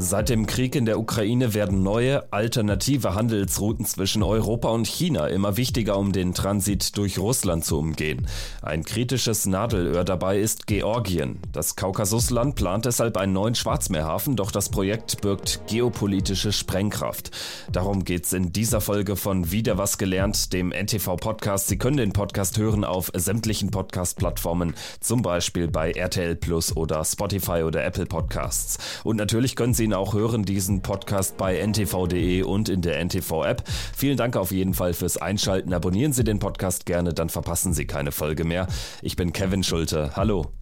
Seit dem Krieg in der Ukraine werden neue, alternative Handelsrouten zwischen Europa und China immer wichtiger, um den Transit durch Russland zu umgehen. Ein kritisches Nadelöhr dabei ist Georgien. Das Kaukasusland plant deshalb einen neuen Schwarzmeerhafen, doch das Projekt birgt geopolitische Sprengkraft. Darum geht's in dieser Folge von Wieder was gelernt, dem NTV-Podcast. Sie können den Podcast hören auf sämtlichen Podcast-Plattformen, zum Beispiel bei RTL Plus oder Spotify oder Apple Podcasts. Und natürlich können Sie ihn auch hören, diesen Podcast bei ntv.de und in der NTV-App. Vielen Dank auf jeden Fall fürs Einschalten. Abonnieren Sie den Podcast gerne, dann verpassen Sie keine Folge mehr. Ich bin Kevin Schulte. Hallo.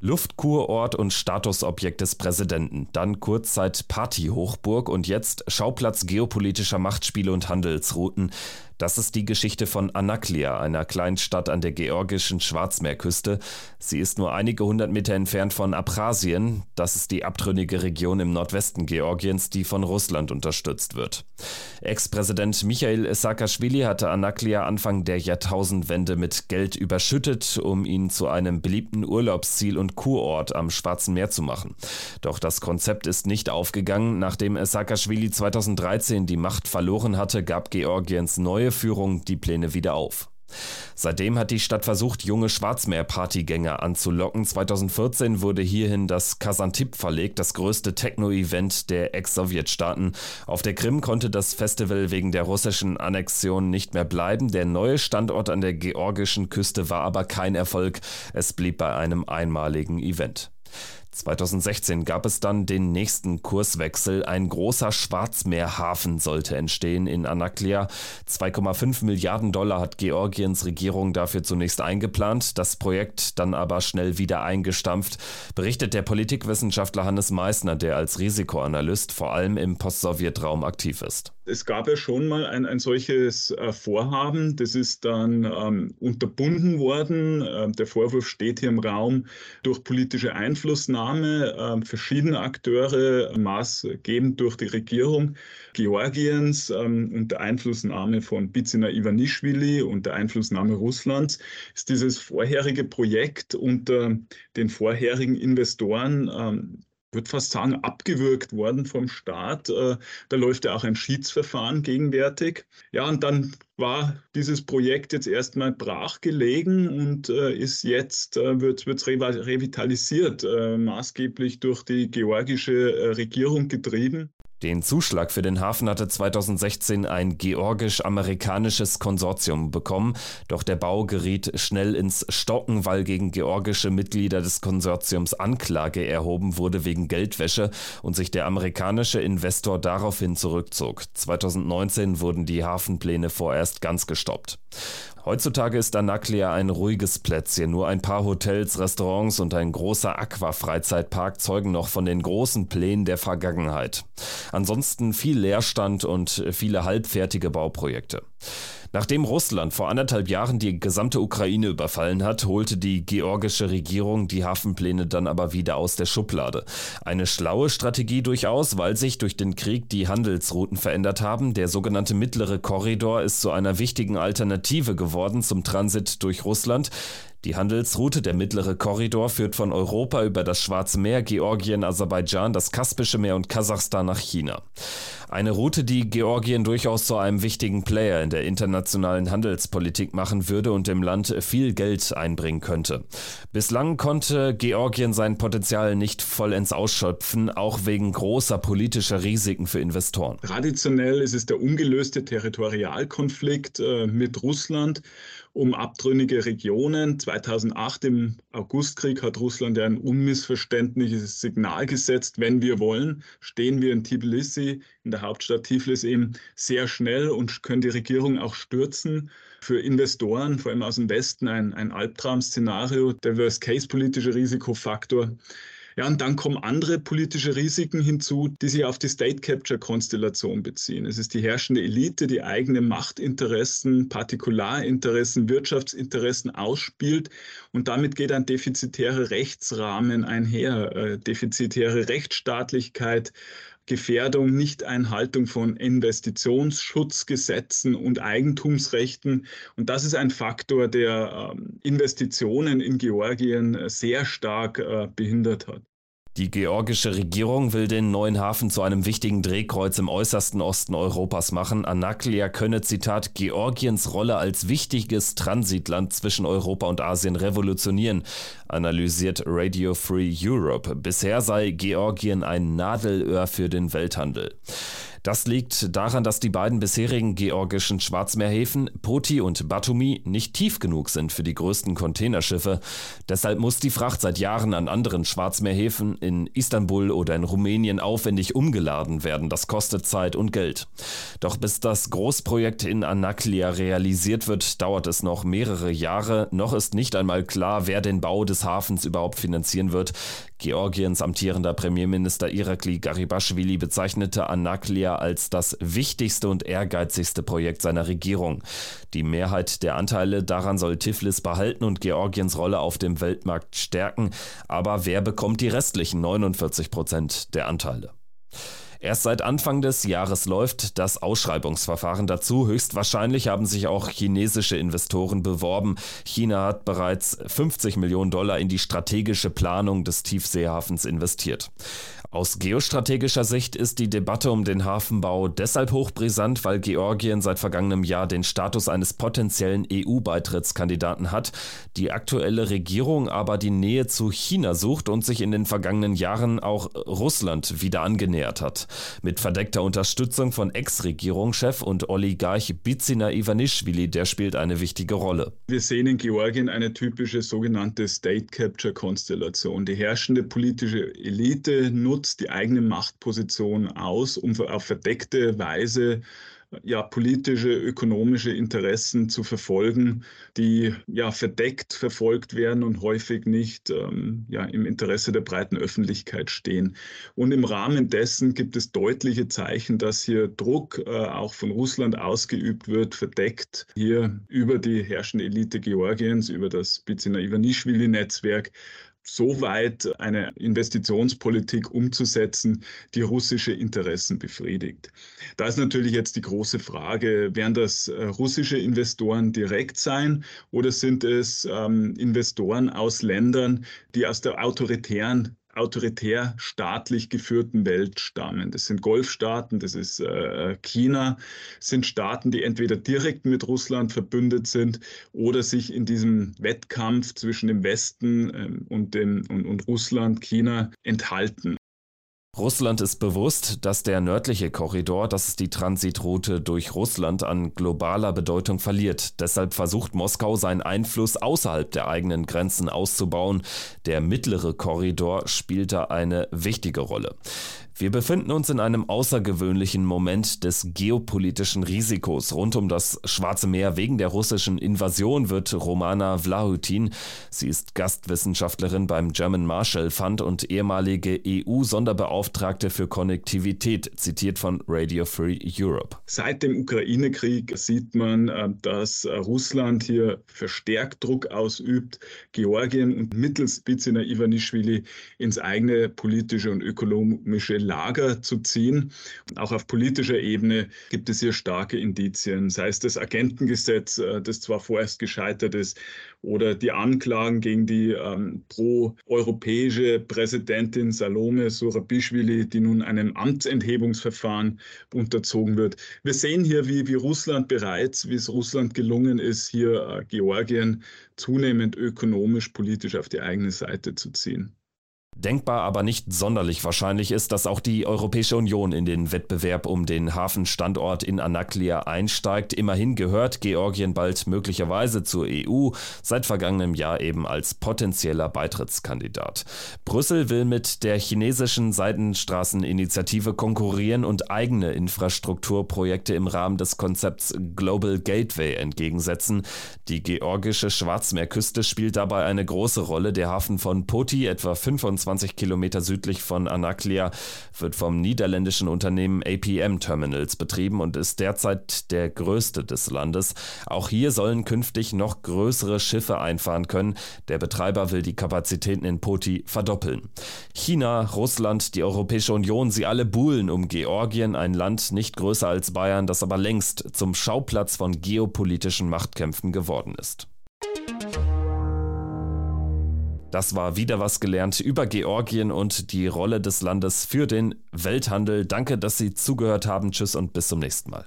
Luftkurort und Statusobjekt des Präsidenten, dann Kurzzeit Partyhochburg und jetzt Schauplatz geopolitischer Machtspiele und Handelsrouten. Das ist die Geschichte von Anaklia, einer Kleinstadt an der georgischen Schwarzmeerküste. Sie ist nur einige hundert Meter entfernt von Abchasien. Das ist die abtrünnige Region im Nordwesten Georgiens, die von Russland unterstützt wird. Ex-Präsident Michail Saakashvili hatte Anaklia Anfang der Jahrtausendwende mit Geld überschüttet, um ihn zu einem beliebten Urlaubsziel und Kurort am Schwarzen Meer zu machen. Doch das Konzept ist nicht aufgegangen. Nachdem Saakashvili 2013 die Macht verloren hatte, gab Georgiens neue neue Führung die Pläne wieder auf. Seitdem hat die Stadt versucht, junge Schwarzmeer-Partygänger anzulocken. 2014 wurde hierhin das Kazantip verlegt, das größte Techno-Event der Ex-Sowjetstaaten. Auf der Krim konnte das Festival wegen der russischen Annexion nicht mehr bleiben. Der neue Standort an der georgischen Küste war aber kein Erfolg. Es blieb bei einem einmaligen Event. 2016 gab es dann den nächsten Kurswechsel. Ein großer Schwarzmeerhafen sollte entstehen in Anaklia. 2,5 Milliarden Dollar hat Georgiens Regierung dafür zunächst eingeplant, das Projekt dann aber schnell wieder eingestampft, berichtet der Politikwissenschaftler Hannes Meissner, der als Risikoanalyst vor allem im Post-Sowjet-Raum aktiv ist. Es gab ja schon mal ein, ein solches äh, Vorhaben, das ist dann ähm, unterbunden worden. Äh, der Vorwurf steht hier im Raum durch politische Einflussnahme äh, verschiedener Akteure, maßgebend durch die Regierung Georgiens ähm, und der Einflussnahme von Bizina Ivanischvili und der Einflussnahme Russlands, ist dieses vorherige Projekt unter den vorherigen Investoren ähm, würde fast sagen, abgewürgt worden vom Staat. Äh, da läuft ja auch ein Schiedsverfahren gegenwärtig. Ja, und dann war dieses Projekt jetzt erstmal brachgelegen und äh, ist jetzt, äh, wird es revitalisiert, maßgeblich durch die georgische Regierung getrieben. Den Zuschlag für den Hafen hatte 2016 ein georgisch-amerikanisches Konsortium bekommen, doch der Bau geriet schnell ins Stocken, weil gegen georgische Mitglieder des Konsortiums Anklage erhoben wurde wegen Geldwäsche und sich der amerikanische Investor daraufhin zurückzog. 2019 wurden die Hafenpläne vorerst ganz gestoppt. Heutzutage ist Anaklia ein ruhiges Plätzchen. Nur ein paar Hotels, Restaurants und ein großer Aqua-Freizeitpark zeugen noch von den großen Plänen der Vergangenheit. Ansonsten viel Leerstand und viele halbfertige Bauprojekte. Nachdem Russland vor anderthalb Jahren die gesamte Ukraine überfallen hat, holte die georgische Regierung die Hafenpläne dann aber wieder aus der Schublade. Eine schlaue Strategie durchaus, weil sich durch den Krieg die Handelsrouten verändert haben. Der sogenannte mittlere Korridor ist zu einer wichtigen Alternative geworden zum Transit durch Russland. Die Handelsroute, der mittlere Korridor, führt von Europa über das Schwarze Meer, Georgien, Aserbaidschan, das Kaspische Meer und Kasachstan nach China. Eine Route, die Georgien durchaus zu einem wichtigen Player in der internationalen Handelspolitik machen würde und dem Land viel Geld einbringen könnte. Bislang konnte Georgien sein Potenzial nicht vollends ausschöpfen, auch wegen großer politischer Risiken für Investoren. Traditionell ist es der ungelöste Territorialkonflikt äh, mit Russland um abtrünnige Regionen. 2008 im Augustkrieg hat Russland ein unmissverständliches Signal gesetzt. Wenn wir wollen, stehen wir in Tbilisi, in der Hauptstadt Tiflis eben sehr schnell und können die Regierung auch stürzen. Für Investoren, vor allem aus dem Westen, ein, ein Albtraum-Szenario, der Worst-Case-politische Risikofaktor. Ja, und dann kommen andere politische Risiken hinzu, die sich auf die State Capture Konstellation beziehen. Es ist die herrschende Elite, die eigene Machtinteressen, Partikularinteressen, Wirtschaftsinteressen ausspielt und damit geht ein defizitärer Rechtsrahmen einher, äh, defizitäre Rechtsstaatlichkeit, Gefährdung, Nichteinhaltung von Investitionsschutzgesetzen und Eigentumsrechten. Und das ist ein Faktor, der ähm, Investitionen in Georgien sehr stark äh, behindert hat. Die georgische Regierung will den neuen Hafen zu einem wichtigen Drehkreuz im äußersten Osten Europas machen. Anaklia könne, Zitat, Georgiens Rolle als wichtiges Transitland zwischen Europa und Asien revolutionieren, analysiert Radio Free Europe. Bisher sei Georgien ein Nadelöhr für den Welthandel. Das liegt daran, dass die beiden bisherigen georgischen Schwarzmeerhäfen, Poti und Batumi, nicht tief genug sind für die größten Containerschiffe. Deshalb muss die Fracht seit Jahren an anderen Schwarzmeerhäfen in Istanbul oder in Rumänien aufwendig umgeladen werden. Das kostet Zeit und Geld. Doch bis das Großprojekt in Anaklia realisiert wird, dauert es noch mehrere Jahre. Noch ist nicht einmal klar, wer den Bau des Hafens überhaupt finanzieren wird. Georgiens amtierender Premierminister Irakli Garibashvili bezeichnete Anaklia als das wichtigste und ehrgeizigste Projekt seiner Regierung. Die Mehrheit der Anteile daran soll Tiflis behalten und Georgiens Rolle auf dem Weltmarkt stärken. Aber wer bekommt die restlichen 49 Prozent der Anteile? Erst seit Anfang des Jahres läuft das Ausschreibungsverfahren dazu. Höchstwahrscheinlich haben sich auch chinesische Investoren beworben. China hat bereits 50 Millionen Dollar in die strategische Planung des Tiefseehafens investiert. Aus geostrategischer Sicht ist die Debatte um den Hafenbau deshalb hochbrisant, weil Georgien seit vergangenem Jahr den Status eines potenziellen EU-Beitrittskandidaten hat, die aktuelle Regierung aber die Nähe zu China sucht und sich in den vergangenen Jahren auch Russland wieder angenähert hat. Mit verdeckter Unterstützung von Ex-Regierungschef und Oligarch Bizina Ivanischvili, der spielt eine wichtige Rolle. Wir sehen in Georgien eine typische sogenannte State Capture-Konstellation. Die herrschende politische Elite nutzt nutzt die eigene Machtposition aus, um auf verdeckte Weise ja, politische, ökonomische Interessen zu verfolgen, die ja verdeckt verfolgt werden und häufig nicht ähm, ja, im Interesse der breiten Öffentlichkeit stehen. Und im Rahmen dessen gibt es deutliche Zeichen, dass hier Druck äh, auch von Russland ausgeübt wird, verdeckt hier über die herrschende Elite Georgiens, über das Bizina Ivanischvili-Netzwerk so weit eine Investitionspolitik umzusetzen, die russische Interessen befriedigt. Da ist natürlich jetzt die große Frage, werden das äh, russische Investoren direkt sein oder sind es ähm, Investoren aus Ländern, die aus der autoritären autoritär staatlich geführten Welt stammen. Das sind Golfstaaten, das ist äh, China, sind Staaten, die entweder direkt mit Russland verbündet sind oder sich in diesem Wettkampf zwischen dem Westen äh, und, dem, und, und Russland, China enthalten. Russland ist bewusst, dass der nördliche Korridor, das ist die Transitroute durch Russland, an globaler Bedeutung verliert. Deshalb versucht Moskau seinen Einfluss außerhalb der eigenen Grenzen auszubauen. Der mittlere Korridor spielt da eine wichtige Rolle. Wir befinden uns in einem außergewöhnlichen Moment des geopolitischen Risikos. Rund um das Schwarze Meer wegen der russischen Invasion wird Romana Vlahutin, sie ist Gastwissenschaftlerin beim German Marshall Fund und ehemalige EU-Sonderbeauftragte für Konnektivität, zitiert von Radio Free Europe. Seit dem Ukraine-Krieg sieht man, äh, dass Russland hier verstärkt Druck ausübt, Georgien mittels Bizina Ivanischvili ins eigene politische und ökonomische Lager zu ziehen. Auch auf politischer Ebene gibt es hier starke Indizien, sei es das Agentengesetz, äh, das zwar vorerst gescheitert ist, oder die Anklagen gegen die ähm, pro-europäische Präsidentin Salome Surabishvili, die nun einem Amtsenthebungsverfahren unterzogen wird. Wir sehen hier, wie, wie Russland bereits, wie es Russland gelungen ist, hier äh, Georgien zunehmend ökonomisch, politisch auf die eigene Seite zu ziehen. Denkbar, aber nicht sonderlich wahrscheinlich ist, dass auch die Europäische Union in den Wettbewerb um den Hafenstandort in Anaklia einsteigt. Immerhin gehört Georgien bald möglicherweise zur EU, seit vergangenem Jahr eben als potenzieller Beitrittskandidat. Brüssel will mit der chinesischen Seidenstraßeninitiative konkurrieren und eigene Infrastrukturprojekte im Rahmen des Konzepts Global Gateway entgegensetzen. Die georgische Schwarzmeerküste spielt dabei eine große Rolle. Der Hafen von Poti, etwa 25 20 Kilometer südlich von Anaklia, wird vom niederländischen Unternehmen APM Terminals betrieben und ist derzeit der größte des Landes. Auch hier sollen künftig noch größere Schiffe einfahren können. Der Betreiber will die Kapazitäten in Poti verdoppeln. China, Russland, die Europäische Union, sie alle buhlen um Georgien, ein Land nicht größer als Bayern, das aber längst zum Schauplatz von geopolitischen Machtkämpfen geworden ist. Das war wieder was gelernt über Georgien und die Rolle des Landes für den Welthandel. Danke, dass Sie zugehört haben. Tschüss und bis zum nächsten Mal.